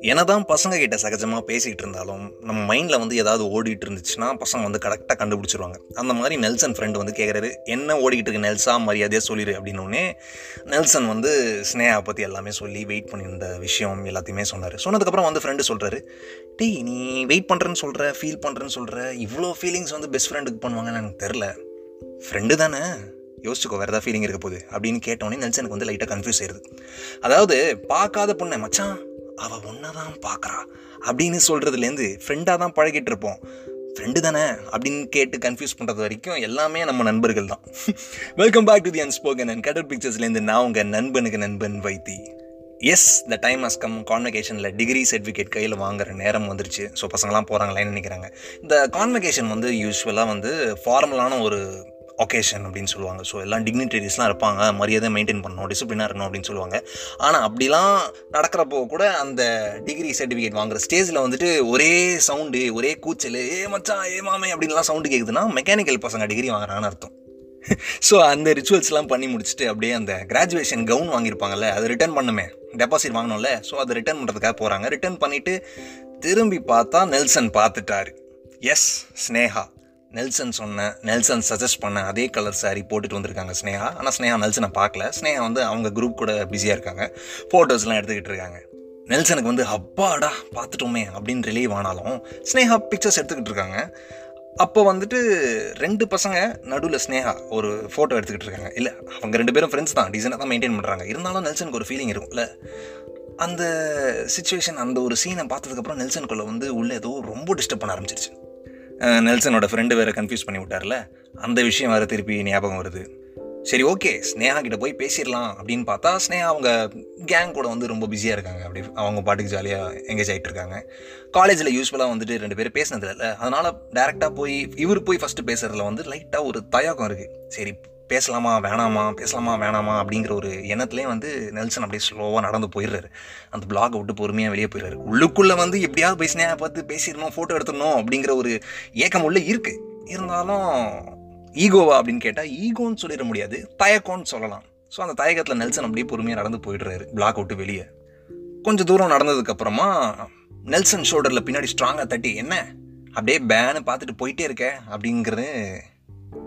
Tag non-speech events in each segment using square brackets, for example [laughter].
என்னதான் பசங்க கிட்ட சகஜமாக பேசிகிட்டு இருந்தாலும் நம்ம மைண்டில் வந்து ஏதாவது ஓடிட்டு இருந்துச்சுன்னா பசங்க வந்து கரெக்டாக கண்டுபிடிச்சிருவாங்க. அந்த மாதிரி நெல்சன் ஃப்ரெண்டு வந்து கேட்குறாரு என்ன ஓடிக்கிட்டு இருக்கு நெல்சா? மரியாதையாக சொல்லிடு அப்படின்னோடனே நெல்சன் வந்து ஸ்னேஹா பற்றி எல்லாமே சொல்லி வெயிட் பண்ணியிருந்த விஷயம் எல்லாத்தையுமே சொன்னார். சொன்னதுக்கப்புறம் வந்து ஃப்ரெண்டு சொல்கிறாரு டேய் நீ வெயிட் பண்ணுறேன்னு சொல்கிற ஃபீல் பண்ணுறேன்னு சொல்கிற இவ்வளோ ஃபீலிங்ஸ் வந்து பெஸ்ட் ஃப்ரெண்டுக்கு பண்ணுவாங்கன்னு எனக்கு தெரில ஃப்ரெண்டு தானே? யோசிச்சுக்கோ வேறு ஏதாவது ஃபீலிங் இருக்க போகுது. அப்படின்னு கேட்டோடனே நெல்சனுக்கு வந்து லைட்டாக கன்ஃபியூஸ் ஆயிடுது அதாவது பார்க்காத பொண்ணை மச்சான் அவள் ஒன்றை தான் பார்க்குறா அப்படின்னு சொல்கிறதுலேருந்து ஃப்ரெண்டாக தான் பழகிட்டு இருப்போம். ஃப்ரெண்டு தானே அப்படின்னு கேட்டு கன்ஃபியூஸ் பண்ணுறது வரைக்கும் எல்லாமே நம்ம நண்பர்கள் தான். Welcome back to the unspoken and கடல் பிக்சர்ஸ்லேருந்து நான் உங்கள் நண்பனுக்கு நண்பன் வைத்தி. As the time has come கான்வெகேஷனில் degree certificate கையில் வாங்குற நேரம் வந்துருச்சு. ஸோ பசங்களாம் போகிறாங்களேன்னு நினைக்கிறாங்க. இந்த கான்வெகேஷன் வந்து யூஸ்வலாக வந்து ஃபார்மலான ஒரு ஒகேஷன் அப்படின்னு சொல்லுவாங்க. ஸோ எல்லாம் டிக்னிட்டரிஸ்லாம் இருப்பாங்க. மரியாதை மெயின்டைன் பண்ணணும் டிசிப்ளினாக இருக்கணும் அப்படின்னு சொல்லுவாங்க. ஆனால் அப்படிலாம் நடக்கிறப்போ கூட அந்த டிகிரி சர்டிஃபிகேட் வாங்குற ஸ்டேஜில் வந்துட்டு ஒரே சவுண்டு ஒரே கூச்சல் ஏ மச்சான் ஏ மாமே அப்படின்லாம் சவுண்டு கேட்குதுன்னா மெக்கானிக்கல் பசங்க டிகிரி வாங்குறாங்கன்னு அர்த்தம். [laughs] ஸோ அந்த ரிச்சுவல்ஸ்லாம் பண்ணி முடிச்சுட்டு அப்படியே அந்த கிராஜுவேஷன் கவுன் வாங்கியிருப்பாங்கல்ல அது ரிட்டர்ன் பண்ணுமே. டெபாசிட் வாங்கணும்ல ஸோ அதை ரிட்டர்ன் பண்ணுறதுக்காக போகிறாங்க ரிட்டர்ன் பண்ணிவிட்டு திரும்பி பார்த்தா நெல்சன் பார்த்துட்டாரு. எஸ் ஸ்னேஹா நெல்சன் சொன்ன நெல்சன் சஜஸ்ட் பண்ண அதே கலர் சாரி போட்டுட்டு வந்திருக்காங்க ஸ்னேஹா ஆனால் ஸ்னேஹா நெல்சனை பார்க்கல. ஸ்னேஹா வந்து அவங்க குரூப் கூட பிஸியாக இருக்காங்க. ஃபோட்டோஸ்லாம் எடுத்துக்கிட்டு இருக்காங்க. நெல்சனுக்கு வந்து அப்பாடா பார்த்துட்டோமே அப்படின்னு ரிலீவ் ஆனாலும் ஸ்னேஹா பிக்சர்ஸ் எடுத்துக்கிட்டு இருக்காங்க. அப்போ வந்துட்டு ரெண்டு பசங்க நடுவில் ஸ்னேகா ஒரு ஃபோட்டோ எடுத்துக்கிட்டு இருக்காங்க. இல்லை அவங்க ரெண்டு பேரும் ஃப்ரெண்ட்ஸ் தான். டீசனாக தான் மெயின்டைன் பண்ணுறாங்க இருந்தாலும் நெல்சனுக்கு ஒரு ஃபீலிங் இருக்கும்ல. அந்த சுச்சுவேஷன் அந்த ஒரு சீனை பார்த்ததுக்கப்புறம் நெல்சனுக்குள்ளே வந்து உள்ளே ஏதோ ரொம்ப டிஸ்டர்ப் பண்ண ஆரம்பிச்சிருச்சு. நெல்சனோட ஃப்ரெண்டு வேறு கன்ஃபியூஸ் பண்ணி விட்டார்ல அந்த விஷயம் வேறு திருப்பி ஞாபகம் வருது. சரி ஓகே ஸ்னேஹா கிட்ட போய் பேசிடலாம் அப்படின்னு பார்த்தா ஸ்னேஹா அவங்க கேங் கூட வந்து ரொம்ப பிஸியாக இருக்காங்க. அப்படி அவங்க பாட்டுக்கு ஜாலியாக எங்கேஜ் ஆகிட்டு இருக்காங்க. காலேஜில் யூஸ்ஃபுல்லாக வந்துட்டு ரெண்டு பேரும் பேசினதில்ல. அதனால் டேரெக்டாக போய் இவர் போய் ஃபஸ்ட்டு பேசுகிறதுல வந்து லைட்டாக ஒரு தயக்கம் இருக்குது சரி பேசலாமா வேணாமா பேசலாமா வேணாமா அப்படிங்கிற ஒரு எண்ணத்துலேயே வந்து நெல்சன் அப்படியே ஸ்லோவாக நடந்து போயிடுறாரு. அந்த பிளாகை விட்டு பொறுமையாக வெளியே போயிடுறாரு. உள்ளுக்குள்ளே வந்து எப்படியாவது போய் பார்த்து பேசிடணும் ஃபோட்டோ எடுத்துடணும் அப்படிங்கிற ஒரு ஏக்கம் உள்ளே இருக்குது இருந்தாலும் ஈகோவா அப்படின்னு கேட்டால் ஈகோன்னு சொல்லிட முடியாது தயக்கம்னு சொல்லலாம். ஸோ அந்த தயக்கத்தில் நெல்சன் அப்படியே பொறுமையாக நடந்து போயிடுறாரு பிளாக் விட்டு வெளியே. கொஞ்சம் தூரம் நடந்ததுக்கப்புறமா நெல்சன் ஷோல்டரில் பின்னாடி ஸ்ட்ராங்காக தட்டி என்ன? அப்படியே பேனு பார்த்துட்டு போயிட்டே இருக்க அப்படிங்கிறது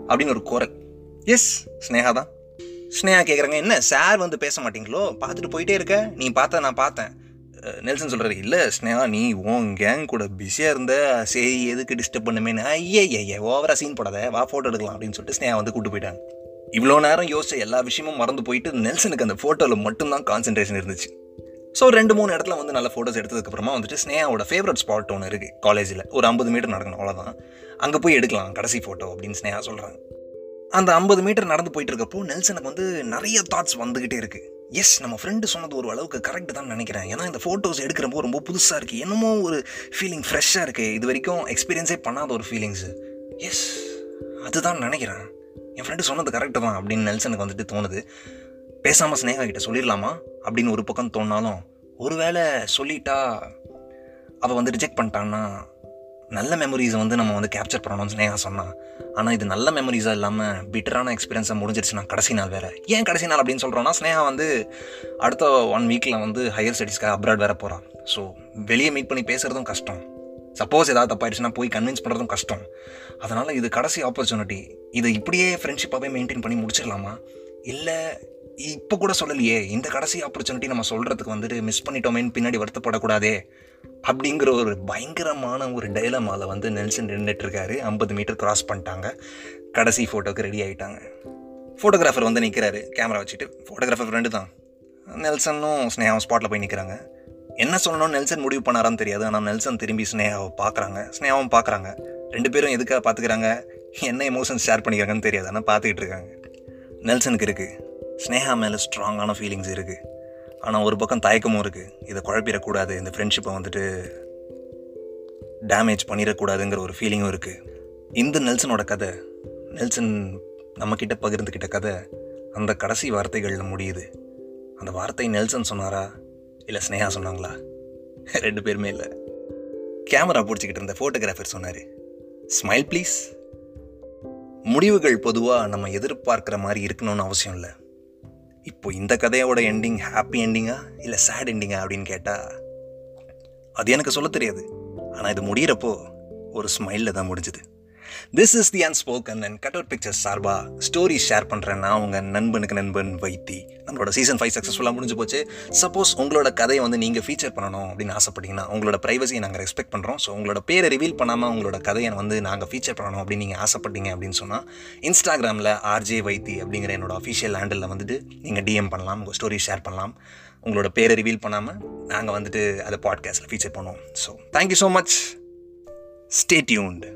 அப்படின்னு ஒரு குரல். எஸ் ஸ்னேகா தான். ஸ்னேகா கேட்குறாங்க என்ன சார் வந்து பேச மாட்டீங்களோ? பார்த்துட்டு போயிட்டே இருக்க. நீ பார்த்த நான் பார்த்தேன். நெல்சன் சொல்கிறாரு இல்லை ஸ்னேகா நீ உன் கேங் கூட பிஸியாக இருந்த. சரி எதுக்கு டிஸ்டர்ப் பண்ணுமேனு ஐயே ஐயே ஓவராக சீன் போடாத. வா ஃபோட்டோ எடுக்கலாம். அப்படின்னு சொல்லிட்டு ஸ்னேகா வந்து கூட்டு போயிட்டாங்க. இவ்வளோ நேரம் யோசிச்ச எல்லா விஷயமும் மறந்து போயிட்டு நெல்சனுக்கு அந்த ஃபோட்டோவில் மட்டும்தான் கான்சென்ட்ரேஷன் இருந்துச்சு. ஸோ ரெண்டு மூணு இடத்துல வந்து நல்ல ஃபோட்டோஸ் எடுத்ததுக்கப்புறமா வந்துட்டு ஸ்னேகாவோட ஃபேவரட் ஸ்பாட் ஒன்று இருக்குது காலேஜில் ஒரு ஐம்பது மீட்டர் நடக்கணும் அவ்வளோதான் அங்கே போய் எடுக்கலாம் கடைசி ஃபோட்டோ அப்படின்னு ஸ்னேகா சொல்கிறாங்க அந்த ஐம்பது மீட்டர் நடந்து போயிட்டு இருக்கப்போ நெல்சனுக்கு வந்து நிறைய தாட்ஸ் வந்துக்கிட்டே இருக்குது எஸ் நம்ம ஃப்ரெண்டு சொன்னது ஒரு அளவுக்கு கரெக்ட் தான் நினைக்கிறேன். ஏன்னா இந்த ஃபோட்டோஸ் எடுக்கிறப்போ ரொம்ப புதுசாக இருக்குது என்னமோ ஒரு ஃபீலிங் ஃப்ரெஷ்ஷாக இருக்குது இது வரைக்கும் எக்ஸ்பீரியன்ஸே பண்ணாத ஒரு ஃபீலிங்ஸு எஸ் அதுதான் நினைக்கிறேன். என் ஃப்ரெண்டு சொன்னது கரெக்டு தான் அப்படின்னு நெல்சனுக்கு வந்துட்டு தோணுது. பேசாமல் ஸ்னேகா கிட்ட சொல்லிடலாமா? அப்படின்னு ஒரு பக்கம் தோணாலும் ஒருவேளை சொல்லிட்டா அவள் வந்து ரிஜெக்ட் பண்ணிட்டான்னா நல்ல மெமரிஸை வந்து நம்ம வந்து கேப்சர் பண்ணணும்னு ஸ்னேகா சொன்னான் ஆனால் இது நல்ல மெமரிஸாக இல்லாமல் பிட்டரான எக்ஸ்பீரியன்ஸாக முடிஞ்சிருச்சுன்னா கடைசி நாள் வேறு. ஏன் கடைசி நாள் அப்படின்னு சொல்கிறோன்னா ஸ்னேகா வந்து அடுத்த ஒன் வீக்கில் வந்து ஹையர் ஸ்டடீஸ்க்காக அப்ராட் வேறு போகிறான் ஸோ வெளியே மீட் பண்ணி பேசுகிறதும் கஷ்டம். சப்போஸ் ஏதாவது தப்பாயிடுச்சுன்னா போய் கன்வின்ஸ் பண்ணுறதும் கஷ்டம். அதனால் இது கடைசி ஆப்பர்ச்சுனிட்டி இதை இப்படியே ஃப்ரெண்ட்ஷிப்பாகவே மெயின்டைன் பண்ணி முடிச்சிடலாமா? இல்லை இப்போ கூட சொல்லலையே. இந்த கடைசி ஆப்பர்ச்சுனிட்டி நம்ம சொல்கிறதுக்கு வந்துட்டு மிஸ் பண்ணிட்டோமேன்னு பின்னாடி வருத்தப்படக்கூடாதே? அப்படிங்கிற ஒரு பயங்கரமான ஒரு டைலமாவில் வந்து நெல்சன் நின்றுட்டு இருக்காரு ஐம்பது மீட்டர் கிராஸ் பண்ணிட்டாங்க. கடைசி ஃபோட்டோக்கு ரெடி ஆகிட்டாங்க ஃபோட்டோகிராஃபர் வந்து நிற்கிறாரு கேமரா வச்சுட்டு ஃபோட்டோகிராஃபர் ஃப்ரெண்டு தான். நெல்சனும் ஸ்னேகாவும் ஸ்பாட்டில் போய் நிற்கிறாங்க என்ன சொல்லணும்னு நெல்சன் முடிவு பண்ணாரான்னு தெரியாது. ஆனால் நெல்சன் திரும்பி ஸ்னேகாவை பார்க்குறாங்க ஸ்னேகாவும் பார்க்குறாங்க ரெண்டு பேரும் எதுக்காக பார்த்துக்கிறாங்க என்ன எமோஷன்ஸ் ஷேர் பண்ணிக்கிறாங்கன்னு தெரியாது. ஆனால் பார்த்துக்கிட்டு இருக்காங்க. நெல்சனுக்கு இருக்குது ஸ்னேகா மேலே ஸ்ட்ராங்கான ஃபீலிங்ஸ் இருக்குது ஆனால் ஒரு பக்கம் தயக்கமும் இருக்குது இதை குழப்பிடக்கூடாது. இந்த ஃப்ரெண்ட்ஷிப்பை வந்துட்டு டேமேஜ் பண்ணிடக்கூடாதுங்கிற ஒரு ஃபீலிங்கும் இருக்குது இந்த நெல்சனோட கதை நெல்சன் நம்மக்கிட்ட பகிர்ந்துக்கிட்ட கதை அந்த கடைசி வார்த்தைகளில் முடியுது. அந்த வார்த்தை நெல்சன் சொன்னாரா? இல்லை ஸ்னேகா சொன்னாங்களா? ரெண்டு பேருமே இல்லை. கேமரா பிடிச்சிக்கிட்டு இருந்த ஃபோட்டோகிராஃபர் சொன்னார் ஸ்மைல் ப்ளீஸ் முடிவுகள் பொதுவாக நம்ம எதிர்பார்க்குற மாதிரி இருக்கணும்னு அவசியம் இல்லை. இப்போ இந்த கதையோட எண்டிங் ஹாப்பி எண்டிங்கா இல்லை சேட் எண்டிங்கா அப்படின்னு கேட்டால் அது எனக்கு சொல்ல தெரியாது. ஆனால் இது முடிகிறப்போ ஒரு ஸ்மைலில் தான் முடிஞ்சுது. This is the unspoken and cut out pictures சார்பா ஸ்டோரி ஷேர் பண்ணுறேன் நான் உங்கள் நண்பனுக்கு நண்பன் வைத்தி. நம்மளோட சீசன் ஃபைவ் சக்ஸஸ்ஃபுல்லாக முடிஞ்சு போச்சு. சப்போஸ் உங்களோட கதையை வந்து நீங்கள் ஃபீச்சர் பண்ணணும் அப்படின்னு ஆசைப்பட்டீங்கன்னா உங்களோட ப்ரைவசியை நாங்கள் ரெஸ்பெக்ட் பண்ணுறோம் ஸோ உங்களோட பேரை ரிவீல் பண்ணாமல் உங்களோட கதையை வந்து நாங்கள் ஃபீச்சர் பண்ணணும் அப்படின்னு நீங்கள் ஆசைப்பட்டீங்க அப்படின்னு சொன்னால் இன்ஸ்டாகிராமில் ஆர்ஜே வைத்தி அப்படிங்கிற என்னோட அஃபிஷியல் ஹேண்டலில் வந்துட்டு நீங்கள் டிஎம் பண்ணலாம் உங்கள் ஸ்டோரி ஷேர் பண்ணலாம். உங்களோட பேரை ரிவீல் பண்ணாமல் நாங்கள் வந்துட்டு அதை பாட்காஸ்ட்டில் ஃபீச்சர் பண்ணுவோம். So thank you so much stay tuned